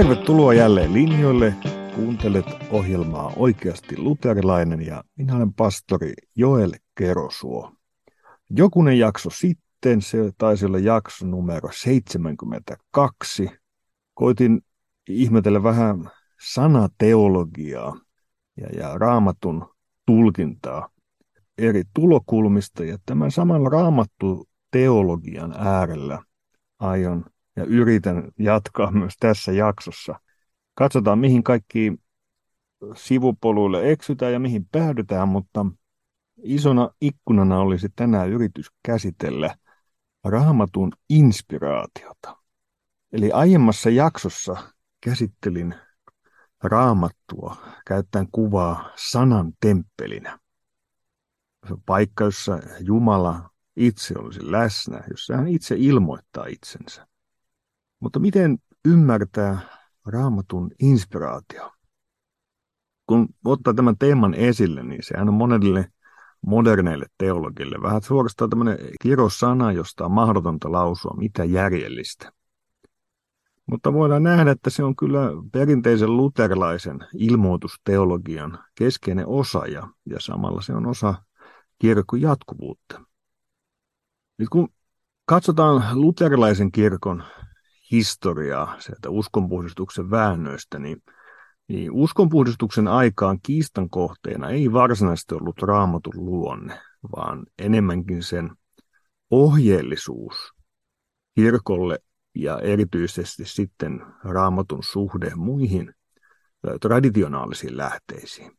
Tervetuloa jälleen linjoille. Kuuntelet ohjelmaa Oikeasti luterilainen ja minä olen pastori Joel Kerosuo. Jokunen jakso sitten, se taisi olla jakso numero 72, koitin ihmetellä vähän sanateologiaa ja, ja raamatun tulkintaa eri tulokulmista ja tämän saman raamattu teologian äärellä aion ja yritän jatkaa myös tässä jaksossa. Katsotaan, mihin kaikki sivupoluille eksytään ja mihin päädytään, mutta isona ikkunana olisi tänään yritys käsitellä raamatun inspiraatiota. Eli aiemmassa jaksossa käsittelin raamattua käyttäen kuvaa sanan temppelinä. Se on paikka, jossa Jumala itse olisi läsnä, jossa hän itse ilmoittaa itsensä. Mutta miten ymmärtää raamatun inspiraatio? Kun ottaa tämän teeman esille, niin sehän on monelle moderneille teologille vähän suorastaan tämmöinen kirosana, josta on mahdotonta lausua mitä järjellistä. Mutta voidaan nähdä, että se on kyllä perinteisen luterilaisen ilmoitusteologian keskeinen osa ja, ja samalla se on osa kirkon jatkuvuutta. Nyt kun katsotaan luterilaisen kirkon historiaa sieltä uskonpuhdistuksen väännöistä, niin, niin uskonpuhdistuksen aikaan kiistan kohteena ei varsinaisesti ollut raamatun luonne, vaan enemmänkin sen ohjeellisuus kirkolle ja erityisesti sitten raamatun suhde muihin traditionaalisiin lähteisiin.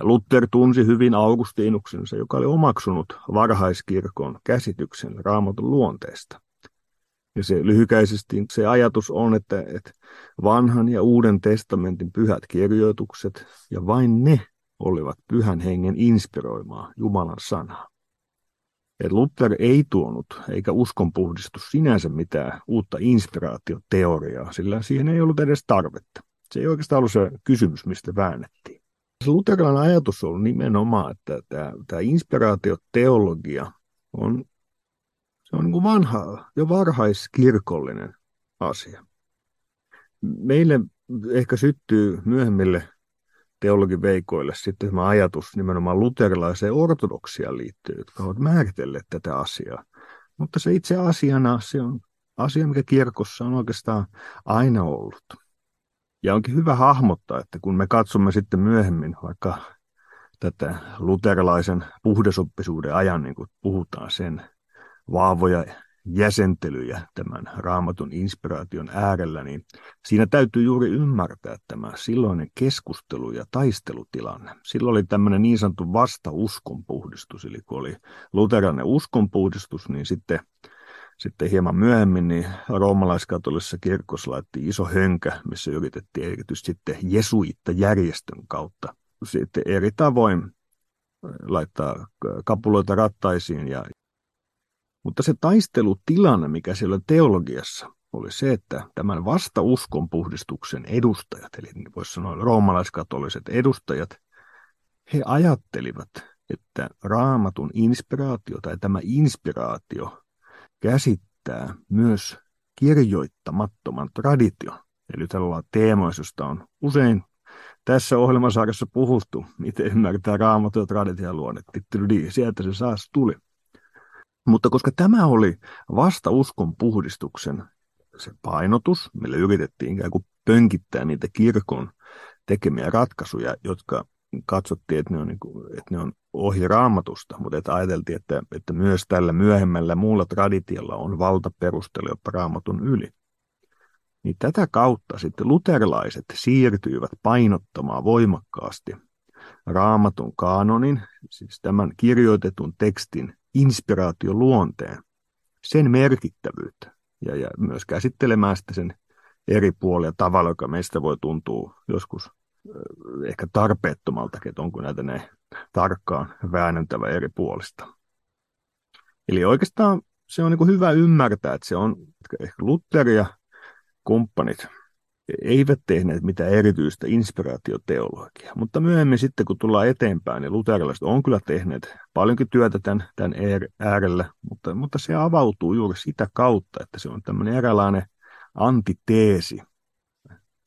Luther tunsi hyvin Augustinuksensa, joka oli omaksunut varhaiskirkon käsityksen raamatun luonteesta. Ja se lyhykäisesti se ajatus on, että, että vanhan ja uuden testamentin pyhät kirjoitukset ja vain ne olivat pyhän hengen inspiroimaa Jumalan sanaa. Et Luther ei tuonut, eikä uskonpuhdistus sinänsä mitään uutta inspiraatioteoriaa, sillä siihen ei ollut edes tarvetta. Se ei oikeastaan ollut se kysymys, mistä väännettiin. Se luterilainen ajatus on nimenomaan, että tämä, tämä inspiraatioteologia on se on niin vanha ja varhaiskirkollinen asia. Meille ehkä syttyy myöhemmille teologiveikoille sitten tämä ajatus nimenomaan luterilaiseen ortodoksiaan liittyen, jotka ovat määritelleet tätä asiaa. Mutta se itse asiana, se on asia, mikä kirkossa on oikeastaan aina ollut. Ja onkin hyvä hahmottaa, että kun me katsomme sitten myöhemmin vaikka tätä luterilaisen puhdasoppisuuden ajan, niin kuin puhutaan sen vahvoja jäsentelyjä tämän raamatun inspiraation äärellä, niin siinä täytyy juuri ymmärtää tämä silloinen keskustelu- ja taistelutilanne. Silloin oli tämmöinen niin sanottu vasta-uskonpuhdistus, eli kun oli luterilainen uskonpuhdistus, niin sitten, sitten hieman myöhemmin niin roomalaiskatolisessa kirkossa laitettiin iso hönkä, missä yritettiin erityisesti sitten jesuitta-järjestön kautta sitten eri tavoin laittaa kapuloita rattaisiin ja mutta se taistelutilanne, mikä siellä teologiassa oli se, että tämän vasta-uskon puhdistuksen edustajat, eli voisi sanoa roomalaiskatoliset edustajat, he ajattelivat, että raamatun inspiraatio tai tämä inspiraatio käsittää myös kirjoittamattoman tradition. Eli tällä teemoissa, josta on usein tässä ohjelmasarjassa puhuttu, miten ymmärtää raamatun ja tradition luonne. Sieltä se saas tuli. Mutta koska tämä oli vasta uskon puhdistuksen se painotus, millä yritettiin ikään kuin pönkittää niitä kirkon tekemiä ratkaisuja, jotka katsottiin, että ne on, niin kuin, että ne on ohi raamatusta, mutta että ajateltiin, että, että myös tällä myöhemmällä muulla traditiolla on valta perustella jopa raamatun yli. Niin tätä kautta sitten luterilaiset siirtyivät painottamaan voimakkaasti raamatun kaanonin, siis tämän kirjoitetun tekstin inspiraatioluonteen, sen merkittävyyttä ja, ja myös käsittelemään sitä sen eri puolia tavalla, joka meistä voi tuntua joskus ehkä tarpeettomaltakin, että onko näitä ne tarkkaan väännöntävä eri puolista. Eli oikeastaan se on niin hyvä ymmärtää, että se on ehkä Luther ja kumppanit eivät tehneet mitään erityistä inspiraatioteologiaa. Mutta myöhemmin sitten, kun tullaan eteenpäin, niin luterilaiset on kyllä tehneet paljonkin työtä tämän, tämän äärellä, mutta, mutta se avautuu juuri sitä kautta, että se on tämmöinen eräänlainen antiteesi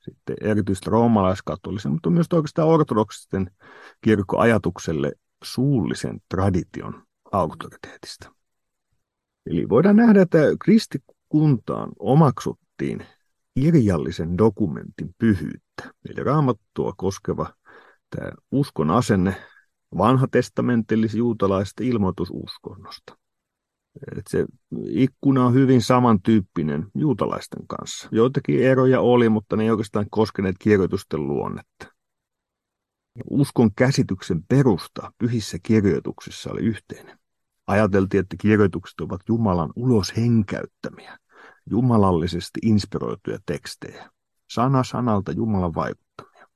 sitten erityisesti roomalaiskatolisen, mutta myös oikeastaan ortodoksisten kirkkoajatukselle suullisen tradition auktoriteetista. Eli voidaan nähdä, että kristikuntaan omaksuttiin kirjallisen dokumentin pyhyyttä, eli raamattua koskeva tämä uskon asenne vanhatestamentillis juutalaisesta ilmoitususkonnosta. Et se ikkuna on hyvin samantyyppinen juutalaisten kanssa. Joitakin eroja oli, mutta ne ei oikeastaan koskeneet kirjoitusten luonnetta. Uskon käsityksen perusta pyhissä kirjoituksissa oli yhteinen. Ajateltiin, että kirjoitukset ovat Jumalan ulos henkäyttämiä, jumalallisesti inspiroituja tekstejä, sana sanalta Jumalan vaikuttamia.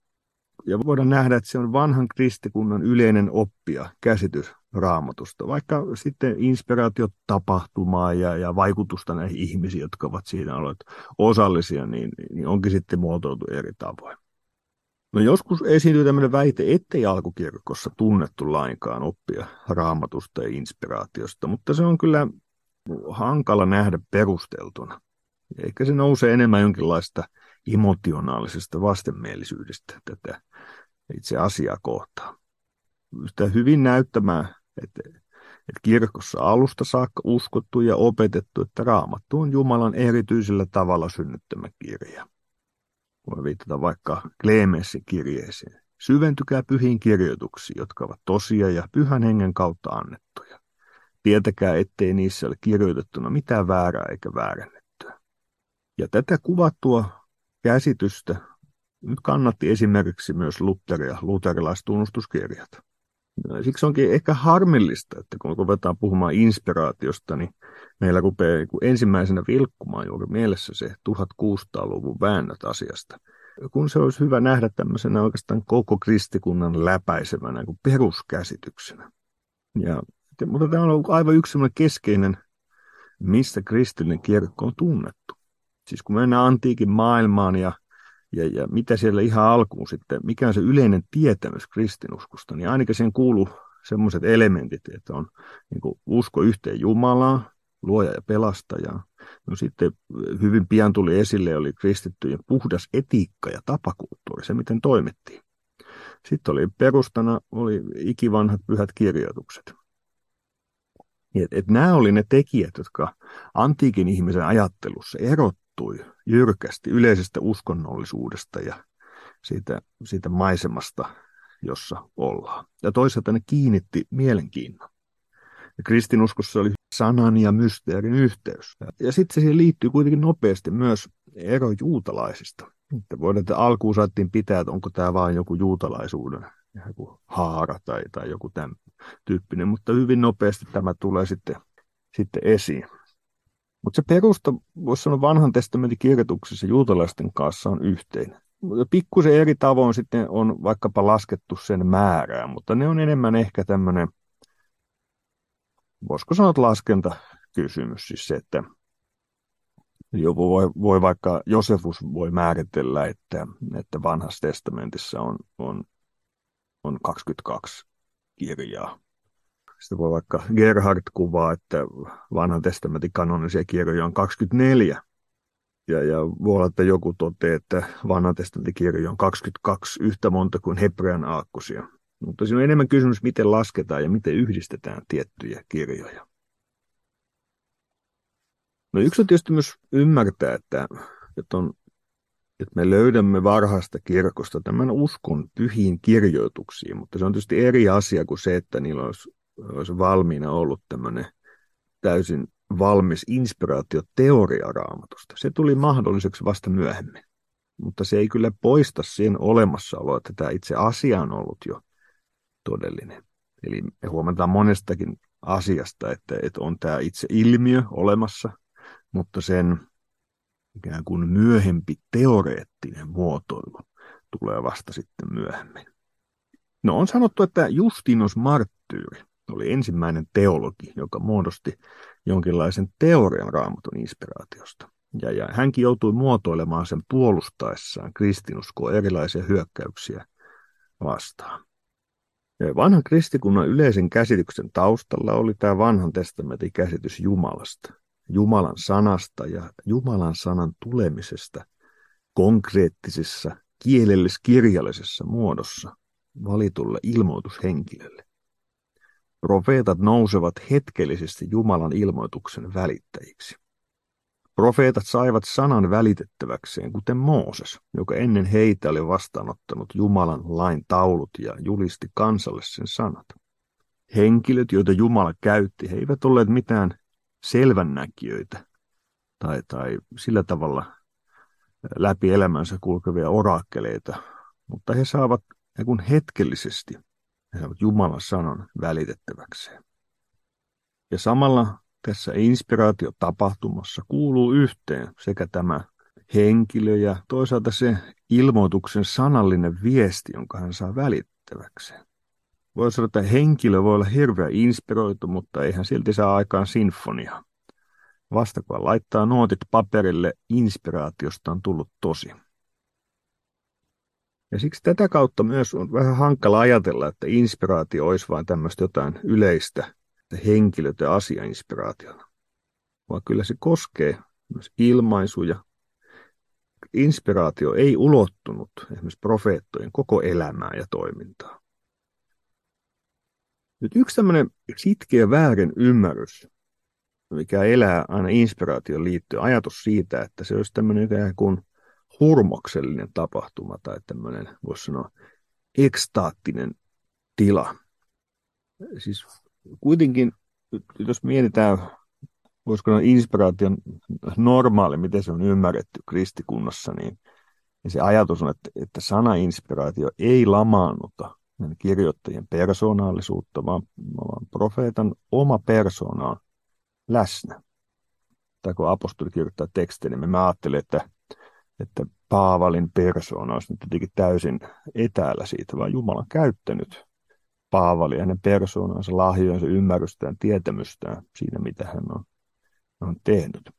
Ja voidaan nähdä, että se on vanhan kristikunnan yleinen oppia käsitys raamatusta, vaikka sitten inspiraatiotapahtumaa ja, ja vaikutusta näihin ihmisiin, jotka ovat siinä olleet osallisia, niin, niin onkin sitten muotoiltu eri tavoin. No joskus esiintyy tämmöinen väite, ettei alkukirkossa tunnettu lainkaan oppia raamatusta ja inspiraatiosta, mutta se on kyllä hankala nähdä perusteltuna. Eikä se nouse enemmän jonkinlaista emotionaalisesta vastenmielisyydestä tätä itse asiaa kohtaan. Sitä hyvin näyttämään, että, että kirkossa alusta saakka uskottu ja opetettu, että raamattu on Jumalan erityisellä tavalla synnyttämä kirja. Voi viitata vaikka Kleemessin kirjeeseen. Syventykää pyhiin kirjoituksiin, jotka ovat tosia ja pyhän hengen kautta annettuja. Tietäkää, ettei niissä ole kirjoitettuna mitään väärää eikä väärennettyä. Ja tätä kuvattua käsitystä nyt kannatti esimerkiksi myös Luther ja luterilaistunnustuskirjat. Siksi onkin ehkä harmillista, että kun ruvetaan puhumaan inspiraatiosta, niin meillä rupeaa niin ensimmäisenä vilkkumaan juuri mielessä se 1600-luvun väännöt asiasta. Kun se olisi hyvä nähdä tämmöisenä oikeastaan koko kristikunnan läpäisevänä kuin peruskäsityksenä. Ja, mutta tämä on ollut aivan yksi keskeinen, mistä kristillinen kirkko on tunnettu. Siis kun mennään antiikin maailmaan ja ja, ja mitä siellä ihan alkuun sitten, mikä on se yleinen tietämys kristinuskosta, niin ainakin sen kuuluu semmoiset elementit, että on niin usko yhteen Jumalaan, luoja ja pelastaja. No sitten hyvin pian tuli esille, oli kristittyjen puhdas etiikka ja tapakulttuuri, se miten toimittiin. Sitten oli perustana oli ikivanhat pyhät kirjoitukset. Et, et nämä oli ne tekijät, jotka antiikin ihmisen ajattelussa erottui jyrkästi yleisestä uskonnollisuudesta ja siitä, siitä maisemasta, jossa ollaan. Ja toisaalta ne kiinnitti mielenkiinnon. Ja kristinuskossa oli sanan ja mysteerin yhteys. Ja sitten se siihen liittyy kuitenkin nopeasti myös ero juutalaisista. Että voidaan, että alkuun saatiin pitää, että onko tämä vain joku juutalaisuuden joku haara tai, tai joku tämän tyyppinen, mutta hyvin nopeasti tämä tulee sitten, sitten esiin. Mutta se perusta, voisi sanoa vanhan testamentin kirjoituksessa juutalaisten kanssa on yhteinen. Pikkusen eri tavoin sitten on vaikkapa laskettu sen määrää, mutta ne on enemmän ehkä tämmöinen, voisiko sanoa laskentakysymys, siis se, että joku voi, voi vaikka, Josefus voi määritellä, että, että vanhassa testamentissa on, on, on 22 kirjaa. Sitten voi vaikka Gerhard kuvaa, että vanhan testamentin kanonisia kirjoja on 24. Ja, ja voi olla, että joku toteaa, että vanhan testamentin kirjoja on 22 yhtä monta kuin hebrean aakkosia. Mutta siinä on enemmän kysymys, miten lasketaan ja miten yhdistetään tiettyjä kirjoja. No yksi on tietysti myös ymmärtää, että, että, on, että me löydämme varhaista kirkosta tämän uskon pyhiin kirjoituksiin, mutta se on tietysti eri asia kuin se, että niillä olisi olisi valmiina ollut tämmöinen täysin valmis inspiraatioteoria raamatusta. Se tuli mahdolliseksi vasta myöhemmin, mutta se ei kyllä poista sen olemassaoloa, että tämä itse asia on ollut jo todellinen. Eli me huomataan monestakin asiasta, että, että on tämä itse ilmiö olemassa, mutta sen ikään kuin myöhempi teoreettinen muotoilu tulee vasta sitten myöhemmin. No on sanottu, että Justinus Marttyyri oli ensimmäinen teologi, joka muodosti jonkinlaisen teorian raamatun inspiraatiosta. Ja, ja hänkin joutui muotoilemaan sen puolustaessaan kristinuskoa erilaisia hyökkäyksiä vastaan. Ja vanhan kristikunnan yleisen käsityksen taustalla oli tämä vanhan testamentin käsitys Jumalasta, Jumalan sanasta ja Jumalan sanan tulemisesta konkreettisessa kielellis-kirjallisessa muodossa valitulle ilmoitushenkilölle. Profeetat nousevat hetkellisesti Jumalan ilmoituksen välittäjiksi. Profeetat saivat sanan välitettäväkseen, kuten Mooses, joka ennen heitä oli vastaanottanut Jumalan lain taulut ja julisti kansalle sen sanat. Henkilöt, joita Jumala käytti, he eivät olleet mitään selvännäkijöitä tai, tai sillä tavalla läpi elämänsä kulkevia orakkeleita, mutta he saavat kun hetkellisesti he saavat Jumalan sanan välitettäväkseen. Ja samalla tässä inspiraatiotapahtumassa kuuluu yhteen sekä tämä henkilö ja toisaalta se ilmoituksen sanallinen viesti, jonka hän saa välittäväkseen. Voi sanoa, että henkilö voi olla hirveä inspiroitu, mutta eihän silti saa aikaan sinfonia. Vasta kun laittaa nootit paperille, inspiraatiosta on tullut tosi. Ja siksi tätä kautta myös on vähän hankala ajatella, että inspiraatio olisi vain tämmöistä jotain yleistä henkilöt- ja asiainspiraationa. Vaan kyllä se koskee myös ilmaisuja. Inspiraatio ei ulottunut esimerkiksi profeettojen koko elämää ja toimintaa. Nyt yksi tämmöinen sitkeä väärin ymmärrys, mikä elää aina inspiraation liittyen, ajatus siitä, että se olisi tämmöinen ikään kuin hurmoksellinen tapahtuma tai tämmöinen, voisi sanoa, ekstaattinen tila. Siis kuitenkin, jos mietitään, voisiko olla inspiraation normaali, miten se on ymmärretty kristikunnassa, niin, se ajatus on, että, että sana-inspiraatio ei lamaannuta kirjoittajien persoonallisuutta, vaan, vaan profeetan oma persoona on läsnä. Tai kun apostoli kirjoittaa tekstejä, niin mä ajattelen, että, että Paavalin persoona olisi nyt jotenkin täysin etäällä siitä, vaan Jumala on käyttänyt Paavali hänen persoonansa, lahjojensa, ymmärrystään, tietämystään siinä, mitä hän on, on tehnyt.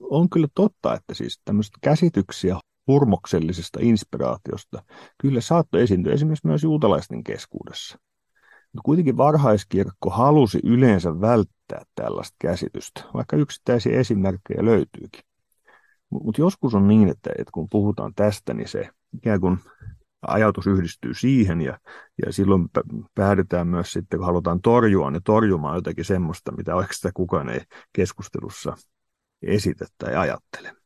On kyllä totta, että siis tämmöistä käsityksiä hurmoksellisesta inspiraatiosta kyllä saattoi esiintyä esimerkiksi myös juutalaisten keskuudessa. Mutta kuitenkin varhaiskirkko halusi yleensä välttää tällaista käsitystä, vaikka yksittäisiä esimerkkejä löytyykin. Mutta joskus on niin, että, että kun puhutaan tästä, niin se ikään kuin ajatus yhdistyy siihen ja, ja silloin päädytään myös sitten, kun halutaan torjua, niin torjumaan jotakin semmoista, mitä oikeastaan kukaan ei keskustelussa esitä tai ajattele.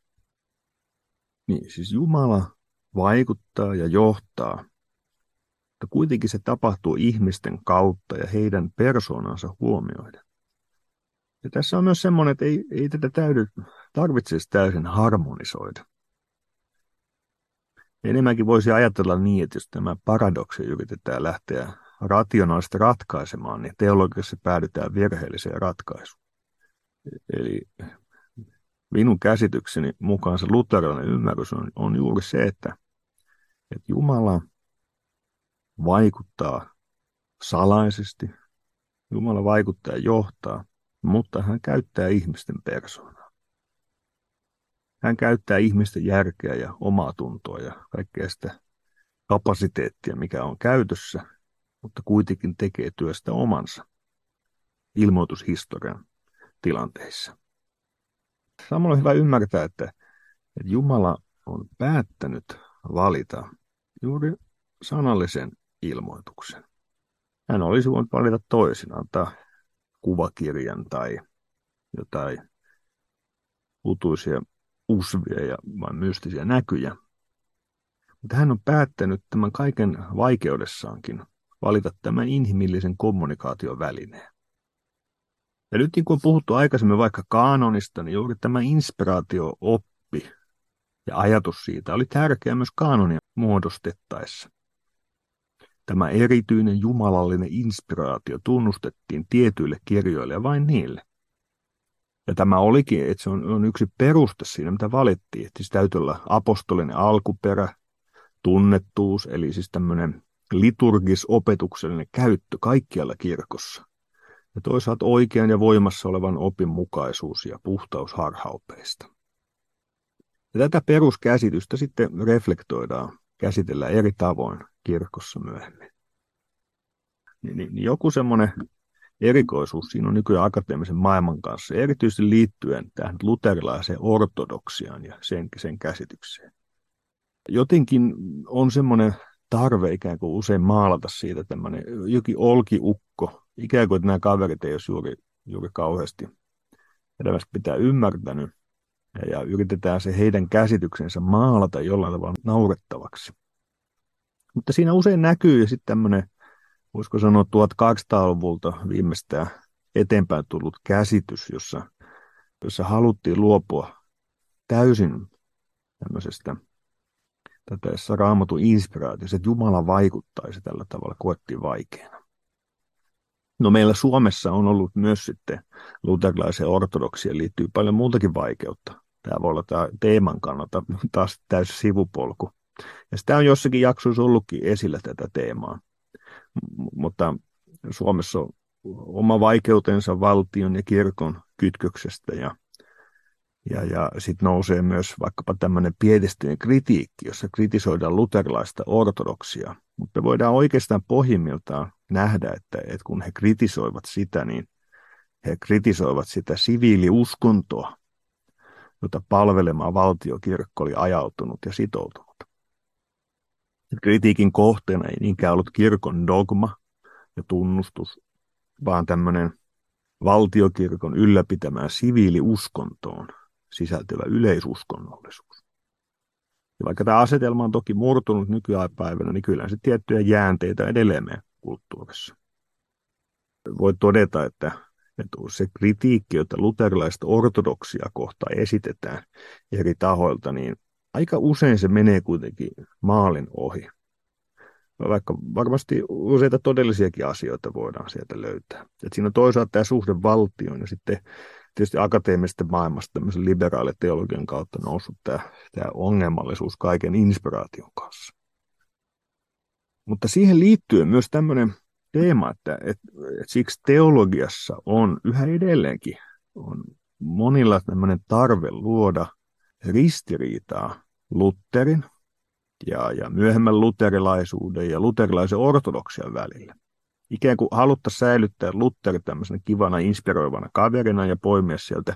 Niin, siis Jumala vaikuttaa ja johtaa, mutta kuitenkin se tapahtuu ihmisten kautta ja heidän persoonansa huomioiden. Ja tässä on myös semmoinen, että ei, ei tätä täydy, tarvitse täysin harmonisoida. Enemmänkin voisi ajatella niin, että jos tämä paradoksi yritetään lähteä rationaalisesti ratkaisemaan, niin teologiassa päädytään virheelliseen ratkaisuun. Eli minun käsitykseni mukaan se luterilainen ymmärrys on, on juuri se, että, että Jumala vaikuttaa salaisesti, Jumala vaikuttaa ja johtaa, mutta hän käyttää ihmisten persoonaa. Hän käyttää ihmisten järkeä ja omaa tuntoa ja kaikkea sitä kapasiteettia, mikä on käytössä, mutta kuitenkin tekee työstä omansa ilmoitushistorian tilanteissa. Samalla on hyvä ymmärtää, että, että Jumala on päättänyt valita juuri sanallisen ilmoituksen. Hän olisi voinut valita toisin, antaa kuvakirjan tai jotain utuisia usvia ja vain mystisiä näkyjä. Mutta hän on päättänyt tämän kaiken vaikeudessaankin valita tämän inhimillisen kommunikaation välineen. Ja nyt niin kuin on puhuttu aikaisemmin vaikka kaanonista, niin juuri tämä inspiraatio-oppi ja ajatus siitä oli tärkeä myös kaanonia muodostettaessa. Tämä erityinen jumalallinen inspiraatio tunnustettiin tietyille kirjoille ja vain niille. Ja tämä olikin, että se on, on yksi peruste siinä, mitä valittiin. Että siis täytyy olla apostolinen alkuperä, tunnettuus, eli siis tämmöinen liturgis-opetuksellinen käyttö kaikkialla kirkossa. Ja toisaalta oikean ja voimassa olevan opin mukaisuus ja puhtaus harhaopeista. Ja tätä peruskäsitystä sitten reflektoidaan, käsitellään eri tavoin kirkossa myöhemmin. Niin, niin, niin joku semmoinen erikoisuus siinä on nykyään akateemisen maailman kanssa, erityisesti liittyen tähän luterilaiseen ortodoksiaan ja sen, sen käsitykseen. Jotenkin on semmoinen tarve ikään kuin usein maalata siitä tämmöinen jokin olkiukko, ikään kuin nämä kaverit ei olisi juuri, juuri kauheasti elämästä pitää ymmärtänyt, ja, ja yritetään se heidän käsityksensä maalata jollain tavalla naurettavaksi. Mutta siinä usein näkyy sitten tämmöinen, voisiko sanoa 1800-luvulta viimeistään eteenpäin tullut käsitys, jossa, jossa haluttiin luopua täysin tämmöisestä tätä raamatun inspiraatiosta, että Jumala vaikuttaisi tällä tavalla, koettiin vaikeana. No meillä Suomessa on ollut myös sitten luterilaiseen ortodoksiin liittyy paljon muutakin vaikeutta. Tämä voi olla tämä teeman kannalta taas täysin sivupolku. Ja sitä on jossakin jaksoissa ollutkin esillä tätä teemaa. M- mutta Suomessa on oma vaikeutensa valtion ja kirkon kytköksestä ja ja, ja sitten nousee myös vaikkapa tämmöinen piedestinen kritiikki, jossa kritisoidaan luterilaista ortodoksia. Mutta voidaan oikeastaan pohjimmiltaan nähdä, että, että kun he kritisoivat sitä, niin he kritisoivat sitä siviiliuskontoa, jota palvelemaan valtiokirkko oli ajautunut ja sitoutunut. Kritiikin kohteena ei niinkään ollut kirkon dogma ja tunnustus, vaan tämmöinen valtiokirkon ylläpitämään siviiliuskontoon sisältyvä yleisuskonnollisuus. Ja vaikka tämä asetelma on toki murtunut nykypäivänä, niin kyllä se tiettyjä jäänteitä edelleen meidän kulttuurissa. Voi todeta, että, että se kritiikki, jota luterilaista ortodoksia kohtaan esitetään eri tahoilta, niin aika usein se menee kuitenkin maalin ohi. Vaikka varmasti useita todellisiakin asioita voidaan sieltä löytää. Et siinä on toisaalta tämä suhde valtioon ja sitten tietysti akateemisesta maailmasta tämmöisen teologian kautta noussut tämä, tämä ongelmallisuus kaiken inspiraation kanssa. Mutta siihen liittyy myös tämmöinen teema, että, että, että siksi teologiassa on yhä edelleenkin on monilla tämmöinen tarve luoda ristiriitaa Lutterin ja, ja myöhemmän luterilaisuuden ja luterilaisen ortodoksian välillä. Ikään kuin haluttaisiin säilyttää Luther tämmöisenä kivana, inspiroivana kaverina ja poimia sieltä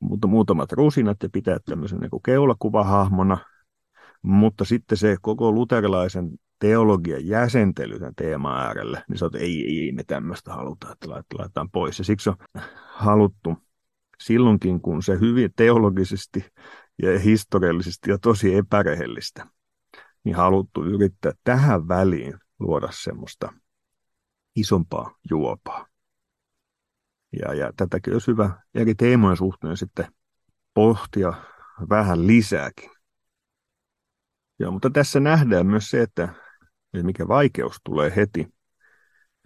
mutta muutamat rusinat ja pitää tämmöisen niin keulakuvahahmona, mutta sitten se koko luterilaisen teologian jäsentely tämän teeman äärelle, niin sä että ei, ei, ei me tämmöistä haluta, että laitetaan pois. Ja siksi on haluttu silloinkin, kun se hyvin teologisesti ja historiallisesti ja tosi epärehellistä, niin haluttu yrittää tähän väliin luoda semmoista isompaa juopaa. Ja, ja tätäkin olisi hyvä eri teemojen suhteen sitten pohtia vähän lisääkin. Ja, mutta tässä nähdään myös se, että, että mikä vaikeus tulee heti.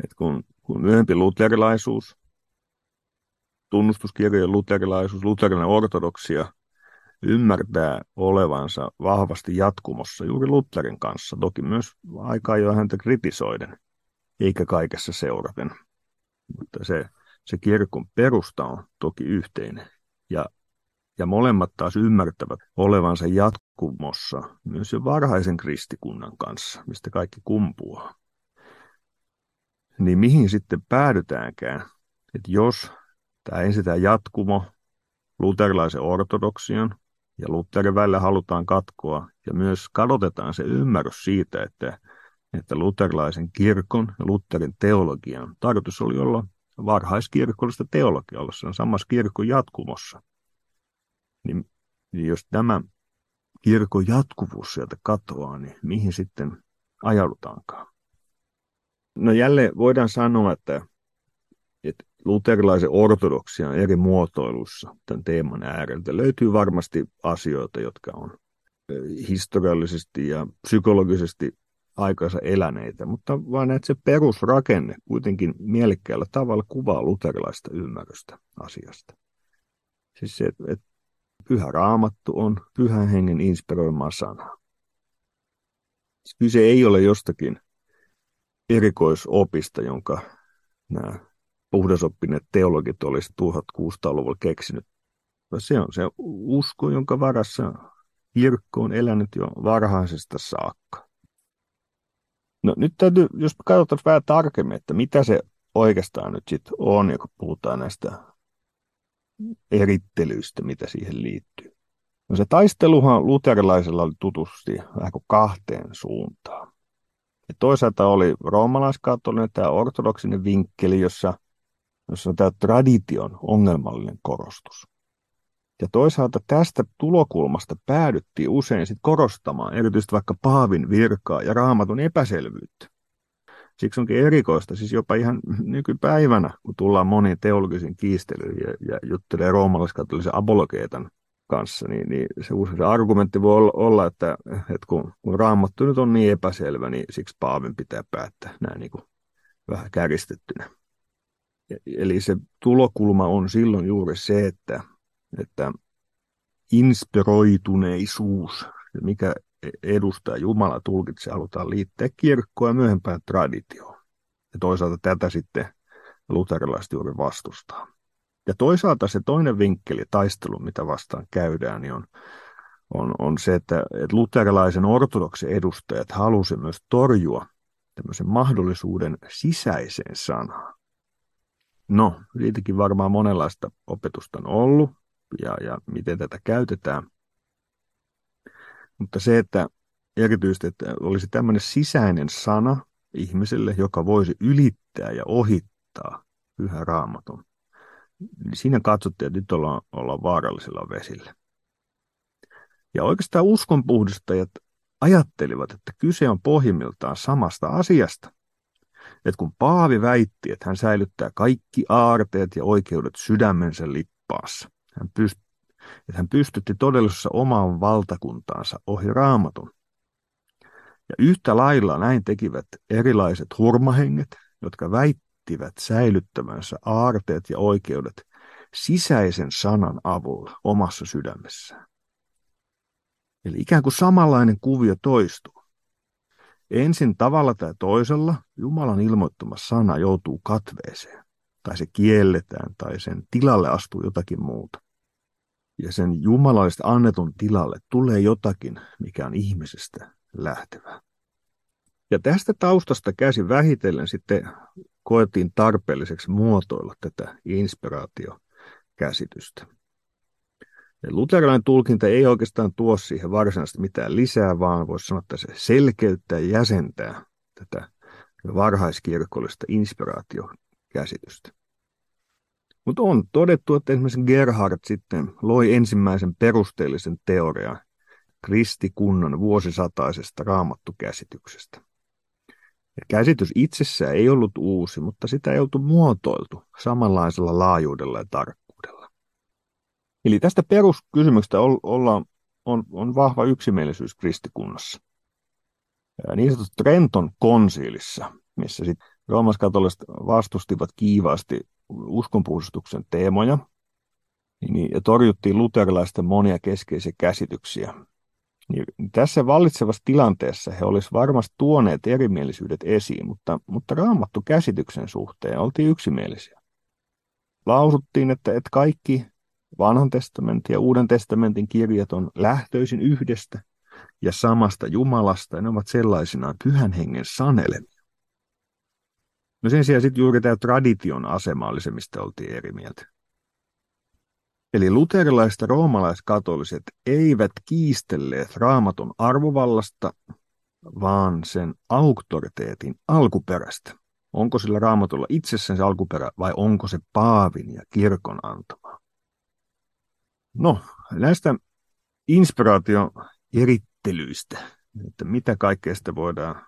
Että kun, kun myöhempi luterilaisuus, tunnustuskirjojen luterilaisuus, luterilainen ortodoksia ymmärtää olevansa vahvasti jatkumossa juuri Lutherin kanssa, toki myös aikaa jo häntä kritisoiden – eikä kaikessa seuraten. Mutta se, se kirkon perusta on toki yhteinen. Ja, ja molemmat taas ymmärtävät olevansa jatkumossa myös jo varhaisen kristikunnan kanssa, mistä kaikki kumpuaa. Niin mihin sitten päädytäänkään, että jos tämä ensin tämä jatkumo luterilaisen ortodoksian ja Lutherin välillä halutaan katkoa ja myös kadotetaan se ymmärrys siitä, että että luterilaisen kirkon ja Lutherin teologian tarkoitus oli olla varhaiskirkollista teologiaa, olla sen samassa kirkon jatkumossa. Niin, niin jos tämä kirkon jatkuvuus sieltä katoaa, niin mihin sitten ajaudutaankaan? No jälleen voidaan sanoa, että, että luterilaisen ortodoksian eri muotoilussa tämän teeman ääreltä löytyy varmasti asioita, jotka on historiallisesti ja psykologisesti aikansa eläneitä, mutta vaan että se perusrakenne kuitenkin mielekkäällä tavalla kuvaa luterilaista ymmärrystä asiasta. Siis se, että pyhä raamattu on pyhän hengen inspiroimaa sanaa. Siis kyse ei ole jostakin erikoisopista, jonka nämä puhdasoppineet teologit olisi 1600-luvulla keksinyt. Se on se usko, jonka varassa kirkko on elänyt jo varhaisesta saakka. No nyt täytyy, jos katsotaan vähän tarkemmin, että mitä se oikeastaan nyt sitten on, kun puhutaan näistä erittelyistä, mitä siihen liittyy. No se taisteluhan luterilaisella oli tutusti vähän kuin kahteen suuntaan. Ja toisaalta oli roomalaiskatolinen tämä ortodoksinen vinkkeli, jossa, jossa tämä tradition ongelmallinen korostus. Ja toisaalta tästä tulokulmasta päädyttiin usein sit korostamaan erityisesti vaikka Paavin virkaa ja raamatun epäselvyyttä. Siksi onkin erikoista, siis jopa ihan nykypäivänä, kun tullaan moniin teologisiin kiistelyihin ja, ja juttelee roomalaiskatolisen apologeetan kanssa, niin, niin se, se argumentti voi olla, että, että kun, kun raamattu nyt on niin epäselvä, niin siksi Paavin pitää päättää näin niin kuin vähän käristettynä. Eli se tulokulma on silloin juuri se, että, että inspiroituneisuus, mikä edustaa Jumala tulkitsee, halutaan liittää kirkkoa ja myöhempään traditioon. Ja toisaalta tätä sitten luterilaiset juuri vastustaa. Ja toisaalta se toinen vinkkeli, taistelu, mitä vastaan käydään, niin on, on, on se, että, että luterilaisen ortodoksen edustajat halusivat myös torjua tämmöisen mahdollisuuden sisäiseen sanaan. No, siitäkin varmaan monenlaista opetusta on ollut ja, ja miten tätä käytetään. Mutta se, että erityisesti että olisi tämmöinen sisäinen sana ihmiselle, joka voisi ylittää ja ohittaa yhä raamatun, niin siinä katsottiin, että nyt ollaan, ollaan vaarallisilla vesillä. Ja oikeastaan uskonpuhdistajat ajattelivat, että kyse on pohjimmiltaan samasta asiasta. Että kun Paavi väitti, että hän säilyttää kaikki aarteet ja oikeudet sydämensä lippaassa, hän pyst- että hän pystytti todellisuudessa omaan valtakuntaansa ohi raamatun. Ja yhtä lailla näin tekivät erilaiset hurmahenget, jotka väittivät säilyttävänsä aarteet ja oikeudet sisäisen sanan avulla omassa sydämessään. Eli ikään kuin samanlainen kuvio toistuu. Ensin tavalla tai toisella Jumalan ilmoittama sana joutuu katveeseen, tai se kielletään, tai sen tilalle astuu jotakin muuta ja sen jumalallista annetun tilalle tulee jotakin, mikä on ihmisestä lähtevää. Ja tästä taustasta käsi vähitellen sitten koettiin tarpeelliseksi muotoilla tätä inspiraatiokäsitystä. Ja luterilainen tulkinta ei oikeastaan tuo siihen varsinaisesti mitään lisää, vaan voisi sanoa, että se selkeyttää ja jäsentää tätä varhaiskirkollista inspiraatiokäsitystä. Mutta on todettu, että esimerkiksi Gerhard sitten loi ensimmäisen perusteellisen teorian kristikunnan vuosisataisesta raamattukäsityksestä. Ja käsitys itsessään ei ollut uusi, mutta sitä ei oltu muotoiltu samanlaisella laajuudella ja tarkkuudella. Eli tästä peruskysymyksestä olla, on, on vahva yksimielisyys kristikunnassa. Ja niin sanotusti Trenton konsiilissa, missä sitten roomaskatoliset vastustivat kiivaasti uskonpuhdistuksen teemoja niin, ja torjuttiin luterilaisten monia keskeisiä käsityksiä. Niin tässä vallitsevassa tilanteessa he olisivat varmasti tuoneet erimielisyydet esiin, mutta, mutta raamattu käsityksen suhteen oltiin yksimielisiä. Lausuttiin, että, että kaikki vanhan testamentin ja uuden testamentin kirjat on lähtöisin yhdestä ja samasta Jumalasta, ja ne ovat sellaisinaan pyhän hengen sanelemia. No sen sijaan sitten juuri tämä tradition asema oli se, mistä oltiin eri mieltä. Eli luterilaiset ja roomalaiskatoliset eivät kiistelleet raamatun arvovallasta, vaan sen auktoriteetin alkuperästä. Onko sillä raamatulla itsessään se alkuperä vai onko se paavin ja kirkon antama? No, näistä inspiraation erittelyistä, että mitä kaikkea sitä voidaan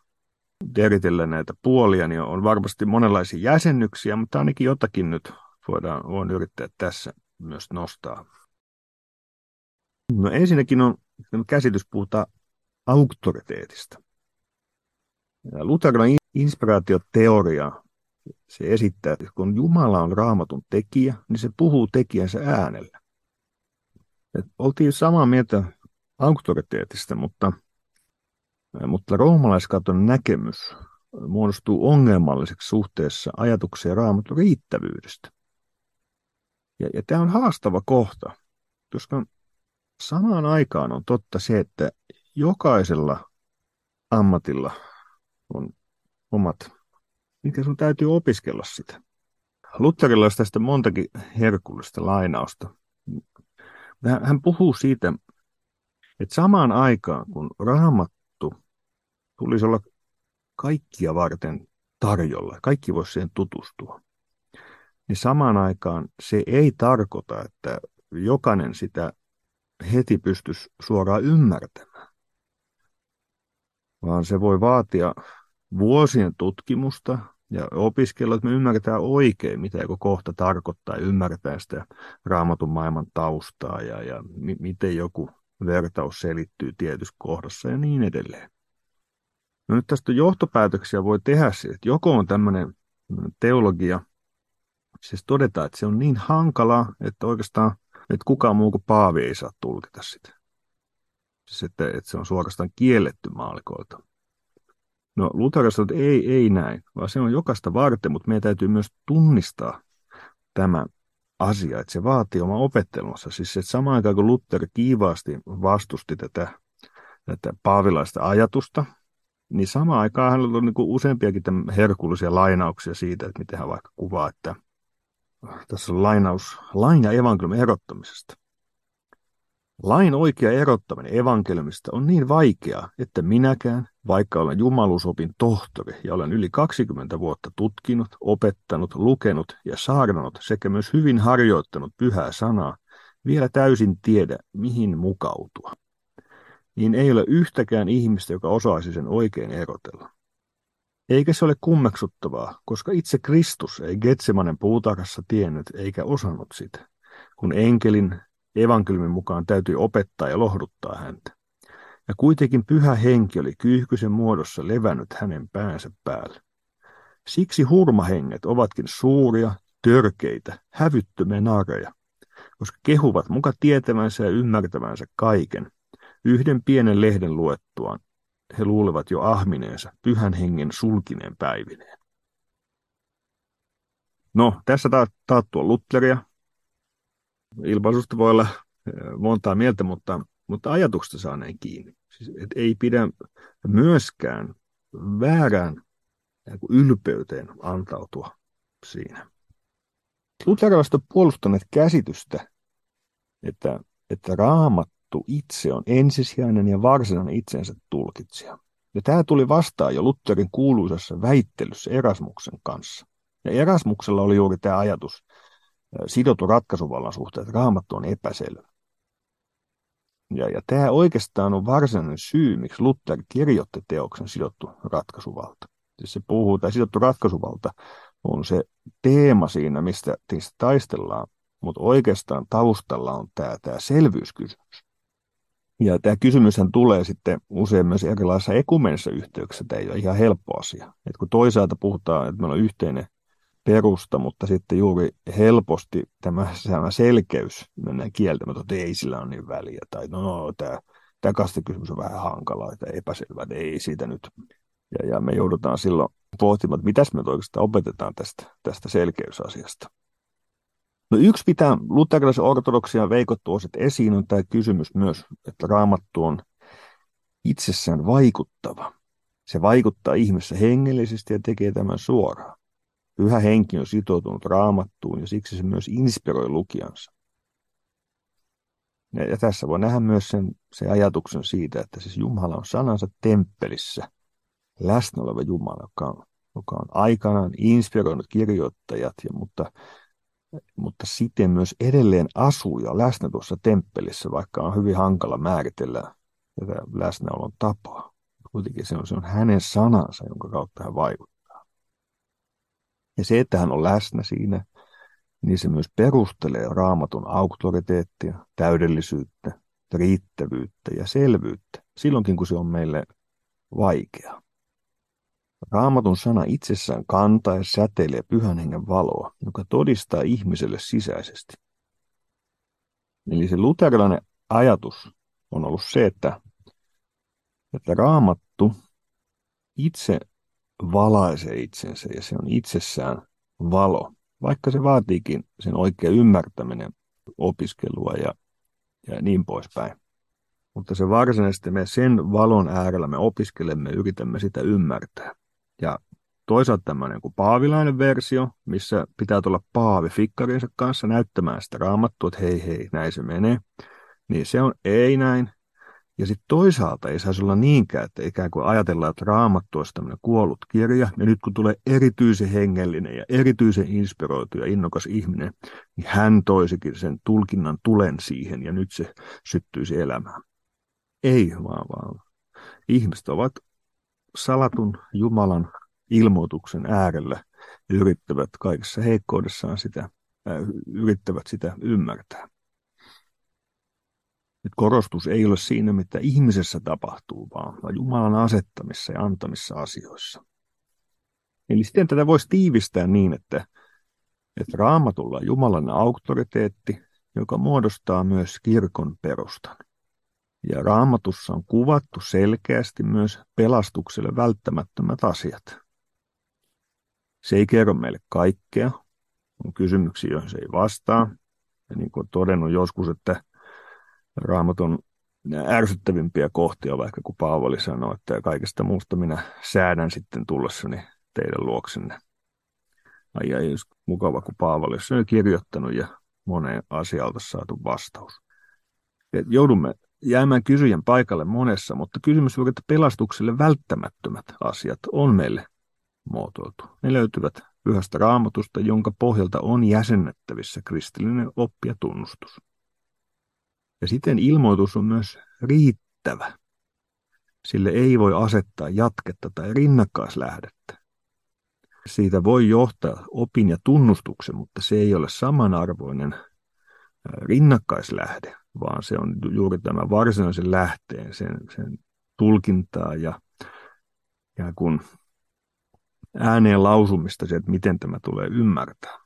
eritellä näitä puolia, niin on varmasti monenlaisia jäsennyksiä, mutta ainakin jotakin nyt voidaan, voin yrittää tässä myös nostaa. No ensinnäkin on käsitys puhutaan auktoriteetista. Lutheran inspiraatioteoria se esittää, että kun Jumala on raamatun tekijä, niin se puhuu tekijänsä äänellä. Et oltiin samaa mieltä auktoriteetista, mutta mutta roomalaiskaton näkemys muodostuu ongelmalliseksi suhteessa ajatukseen raamatun riittävyydestä. Ja, ja tämä on haastava kohta, koska samaan aikaan on totta se, että jokaisella ammatilla on omat, miten sun täytyy opiskella sitä. Lutherilla olisi tästä montakin herkullista lainausta. Hän puhuu siitä että samaan aikaan, kun raamattu tulisi olla kaikkia varten tarjolla, kaikki voisi siihen tutustua, niin samaan aikaan se ei tarkoita, että jokainen sitä heti pystyisi suoraan ymmärtämään, vaan se voi vaatia vuosien tutkimusta ja opiskella, että me ymmärretään oikein, mitä joku kohta tarkoittaa, ja ymmärretään sitä raamatun maailman taustaa ja, ja mi- miten joku vertaus selittyy tietyssä kohdassa ja niin edelleen. No nyt tästä johtopäätöksiä voi tehdä että joko on tämmöinen teologia, siis todetaan, että se on niin hankala, että oikeastaan että kukaan muu kuin Paavi ei saa tulkita sitä. Siis että, että se on suorastaan kielletty maalikoilta. No Luther että ei, ei näin, vaan se on jokaista varten, mutta meidän täytyy myös tunnistaa tämä asia, että se vaatii oma opettelunsa. Siis että samaan aikaan kun Luther kiivaasti vastusti tätä, tätä paavilaista ajatusta, niin samaan aikaan hänellä on niin useampiakin herkullisia lainauksia siitä, että miten hän vaikka kuvaa, että tässä on lainaus lain ja evankeliumin erottamisesta. Lain oikea erottaminen evankeliumista on niin vaikeaa, että minäkään, vaikka olen jumalusopin tohtori ja olen yli 20 vuotta tutkinut, opettanut, lukenut ja saarnannut sekä myös hyvin harjoittanut pyhää sanaa, vielä täysin tiedä, mihin mukautua. Niin ei ole yhtäkään ihmistä, joka osaisi sen oikein erotella. Eikä se ole kummeksuttavaa, koska itse Kristus ei Getsemanen puutarhassa tiennyt eikä osannut sitä, kun enkelin evankeliumin mukaan täytyi opettaa ja lohduttaa häntä. Ja kuitenkin pyhä henki oli kyyhkysen muodossa levännyt hänen päänsä päälle. Siksi hurmahenget ovatkin suuria, törkeitä, hävyttömiä nareja, koska kehuvat muka tietävänsä ja ymmärtävänsä kaiken, yhden pienen lehden luettuaan, he luulevat jo ahmineensa pyhän hengen sulkineen päivineen. No, tässä taattua Lutteria. Ilmaisusta voi olla eh, montaa mieltä, mutta, mutta ajatuksesta saa näin kiinni. Siis, et ei pidä myöskään väärään ylpeyteen antautua siinä. Luterilaiset on puolustaneet käsitystä, että, että raamat Raamattu itse on ensisijainen ja varsinainen itsensä tulkitsija. Ja tämä tuli vastaan jo Lutherin kuuluisassa väittelyssä Erasmuksen kanssa. Ja Erasmuksella oli juuri tämä ajatus sidottu ratkaisuvallan suhteen, että raamattu on epäselvä. Ja, ja tämä oikeastaan on varsinainen syy, miksi Luther kirjoitti teoksen sidottu ratkaisuvalta. Siis se puhuu, tai sidottu ratkaisuvalta on se teema siinä, mistä taistellaan, mutta oikeastaan taustalla on tämä, tämä selvyyskysymys. Ja tämä kysymyshän tulee sitten usein myös erilaisissa ekumenisissa yhteyksissä, tämä ei ole ihan helppo asia. Et kun toisaalta puhutaan, että meillä on yhteinen perusta, mutta sitten juuri helposti tämä, tämä selkeys mennään kieltämättä, että ei sillä ole niin väliä, tai no, no tämä, tämä kastekysymys on vähän hankala, että epäselvä, että ei siitä nyt. Ja, ja me joudutaan silloin pohtimaan, että mitäs me oikeastaan opetetaan tästä, tästä selkeysasiasta. No yksi pitää luterilaisen ortodoksia veikot tuoset esiin on tämä kysymys myös, että raamattu on itsessään vaikuttava. Se vaikuttaa ihmisessä hengellisesti ja tekee tämän suoraan. Pyhä henki on sitoutunut raamattuun ja siksi se myös inspiroi lukijansa. Ja, tässä voi nähdä myös sen, se ajatuksen siitä, että siis Jumala on sanansa temppelissä läsnä oleva Jumala, joka on, joka on aikanaan inspiroinut kirjoittajat, ja, mutta mutta siten myös edelleen asuu ja läsnä tuossa temppelissä, vaikka on hyvin hankala määritellä tätä läsnäolon tapaa. Kuitenkin se on, se on hänen sanansa, jonka kautta hän vaikuttaa. Ja se, että hän on läsnä siinä, niin se myös perustelee raamatun auktoriteettia, täydellisyyttä, riittävyyttä ja selvyyttä, silloinkin kun se on meille vaikea. Raamatun sana itsessään kantaa ja säteilee pyhän hengen valoa, joka todistaa ihmiselle sisäisesti. Eli se luterilainen ajatus on ollut se, että, että raamattu itse valaisee itsensä ja se on itsessään valo, vaikka se vaatiikin sen oikea ymmärtäminen, opiskelua ja, ja niin poispäin. Mutta se varsinaisesti me sen valon äärellä me opiskelemme, yritämme sitä ymmärtää. Ja toisaalta tämmöinen kuin paavilainen versio, missä pitää tulla paavi fikkarinsa kanssa näyttämään sitä raamattua, että hei hei, näin se menee. Niin se on ei näin. Ja sitten toisaalta ei saisi olla niinkään, että ikään kuin ajatellaan, että raamattu olisi tämmöinen kuollut kirja, ja nyt kun tulee erityisen hengellinen ja erityisen inspiroitu ja innokas ihminen, niin hän toisikin sen tulkinnan tulen siihen, ja nyt se syttyisi elämään. Ei vaan, vaan. Ihmiset ovat salatun Jumalan ilmoituksen äärellä ja yrittävät kaikessa heikkoudessaan sitä, äh, yrittävät sitä ymmärtää. Nyt korostus ei ole siinä, mitä ihmisessä tapahtuu, vaan Jumalan asettamissa ja antamissa asioissa. Eli sitten tätä voisi tiivistää niin, että, että raamatulla on Jumalan auktoriteetti, joka muodostaa myös kirkon perustan. Ja raamatussa on kuvattu selkeästi myös pelastukselle välttämättömät asiat. Se ei kerro meille kaikkea, on kysymyksiä, joihin se ei vastaa. Ja niin kuin todennut joskus, että raamatun ärsyttävimpiä kohtia, vaikka kun Paavali sanoi, että kaikesta muusta minä säädän sitten tullessani teidän luoksenne. Ai ai, mukava, kun Paavali on kirjoittanut ja moneen asialta saatu vastaus. Joudumme jäämään kysyjän paikalle monessa, mutta kysymys on, että pelastukselle välttämättömät asiat on meille muotoiltu. Ne löytyvät pyhästä raamatusta, jonka pohjalta on jäsennettävissä kristillinen oppi ja tunnustus. Ja siten ilmoitus on myös riittävä. Sille ei voi asettaa jatketta tai rinnakkaislähdettä. Siitä voi johtaa opin ja tunnustuksen, mutta se ei ole samanarvoinen rinnakkaislähde, vaan se on juuri tämä varsinaisen lähteen, sen, sen tulkintaa ja, ja kun ääneen lausumista se, että miten tämä tulee ymmärtää.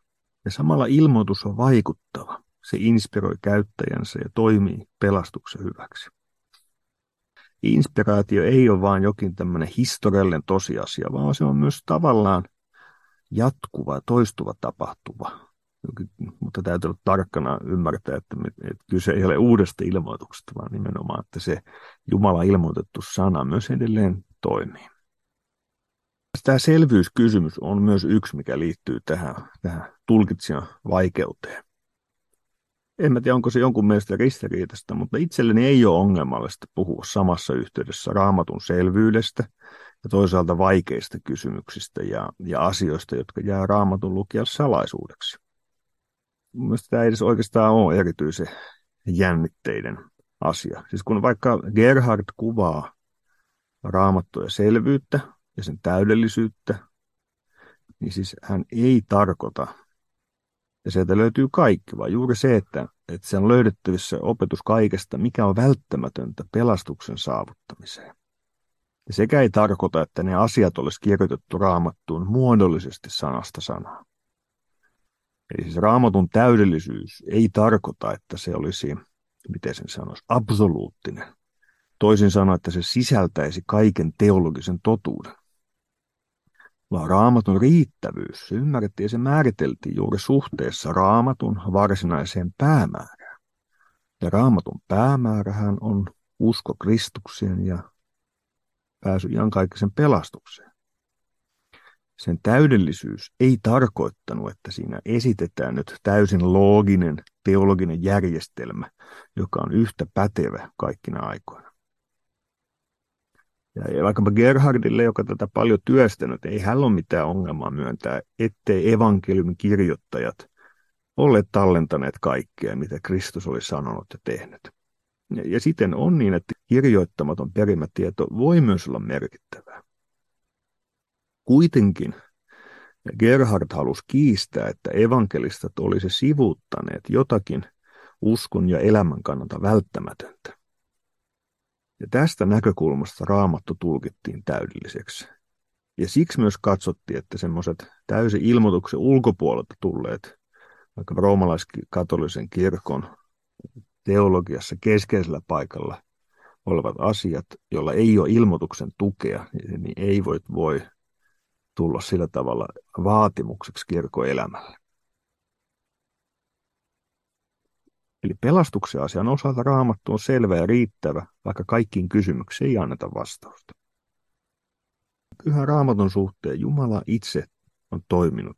Ja samalla ilmoitus on vaikuttava. Se inspiroi käyttäjänsä ja toimii pelastuksen hyväksi. Inspiraatio ei ole vain jokin tämmöinen historiallinen tosiasia, vaan se on myös tavallaan jatkuva ja toistuva tapahtuva. Mutta täytyy olla tarkkana ymmärtää, että, että kyse ei ole uudesta ilmoituksesta, vaan nimenomaan, että se Jumala ilmoitettu sana myös edelleen toimii. Tämä selvyyskysymys on myös yksi, mikä liittyy tähän, tähän tulkitsijan vaikeuteen en mä tiedä, onko se jonkun mielestä ristiriitasta, mutta itselleni ei ole ongelmallista puhua samassa yhteydessä raamatun selvyydestä ja toisaalta vaikeista kysymyksistä ja, ja asioista, jotka jää raamatun lukijalle salaisuudeksi. Mielestäni tämä ei edes oikeastaan ole erityisen jännitteiden asia. Siis kun vaikka Gerhard kuvaa raamattuja selvyyttä ja sen täydellisyyttä, niin siis hän ei tarkoita ja sieltä löytyy kaikki, vaan juuri se, että, että se on löydettävissä opetus kaikesta, mikä on välttämätöntä pelastuksen saavuttamiseen. Ja sekä ei tarkoita, että ne asiat olisi kirjoitettu raamattuun muodollisesti sanasta sanaa. Eli siis raamatun täydellisyys ei tarkoita, että se olisi, miten sen sanoisi, absoluuttinen. Toisin sanoen, että se sisältäisi kaiken teologisen totuuden vaan raamatun riittävyys, se ymmärrettiin ja se määriteltiin juuri suhteessa raamatun varsinaiseen päämäärään. Ja raamatun päämäärähän on usko Kristukseen ja pääsy iankaikkisen pelastukseen. Sen täydellisyys ei tarkoittanut, että siinä esitetään nyt täysin looginen teologinen järjestelmä, joka on yhtä pätevä kaikkina aikoina. Ja vaikkapa Gerhardille, joka tätä paljon työstänyt, ei hän ole mitään ongelmaa myöntää, ettei evankeliumin kirjoittajat ole tallentaneet kaikkea, mitä Kristus oli sanonut ja tehnyt. Ja, siten on niin, että kirjoittamaton perimätieto voi myös olla merkittävää. Kuitenkin Gerhard halusi kiistää, että evankelistat olisi sivuuttaneet jotakin uskon ja elämän kannalta välttämätöntä. Ja tästä näkökulmasta raamattu tulkittiin täydelliseksi. Ja siksi myös katsottiin, että semmoiset täysin ilmoituksen ulkopuolelta tulleet, vaikka roomalaiskatolisen kirkon teologiassa keskeisellä paikalla olevat asiat, joilla ei ole ilmoituksen tukea, niin ei voi, voi tulla sillä tavalla vaatimukseksi kirkon elämälle. Eli pelastuksen asian osalta raamattu on selvä ja riittävä, vaikka kaikkiin kysymyksiin ei anneta vastausta. Pyhän raamatun suhteen Jumala itse on toiminut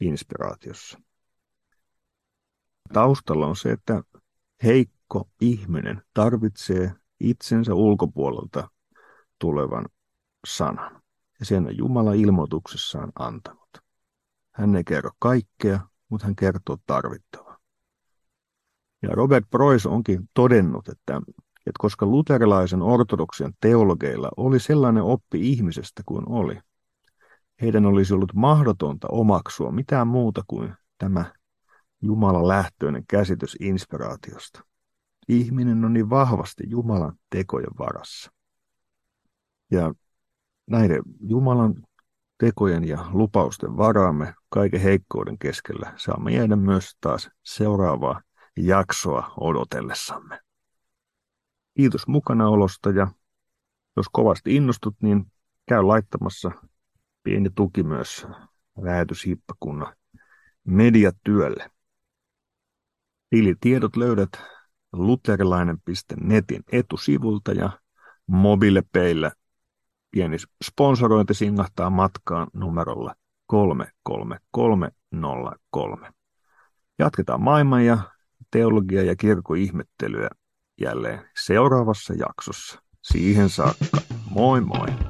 inspiraatiossa. Taustalla on se, että heikko ihminen tarvitsee itsensä ulkopuolelta tulevan sanan. Ja sen on Jumala ilmoituksessaan antanut. Hän ei kerro kaikkea, mutta hän kertoo tarvittavaa. Ja Robert Preuss onkin todennut, että, että koska luterilaisen ortodoksian teologeilla oli sellainen oppi ihmisestä kuin oli, heidän olisi ollut mahdotonta omaksua mitään muuta kuin tämä Jumalan lähtöinen käsitys inspiraatiosta. Ihminen on niin vahvasti Jumalan tekojen varassa. Ja näiden Jumalan tekojen ja lupausten varaamme kaiken heikkouden keskellä saamme jäädä myös taas seuraavaa jaksoa odotellessamme. Kiitos mukanaolosta ja jos kovasti innostut, niin käy laittamassa pieni tuki myös lähetyshiippakunnan mediatyölle. Tilitiedot löydät luterilainen.netin etusivulta ja mobiilepeillä pieni sponsorointi singahtaa matkaan numerolla 33303. Jatketaan maailman ja teologia ja kirkkoihmettelyä jälleen seuraavassa jaksossa. Siihen saakka, moi moi!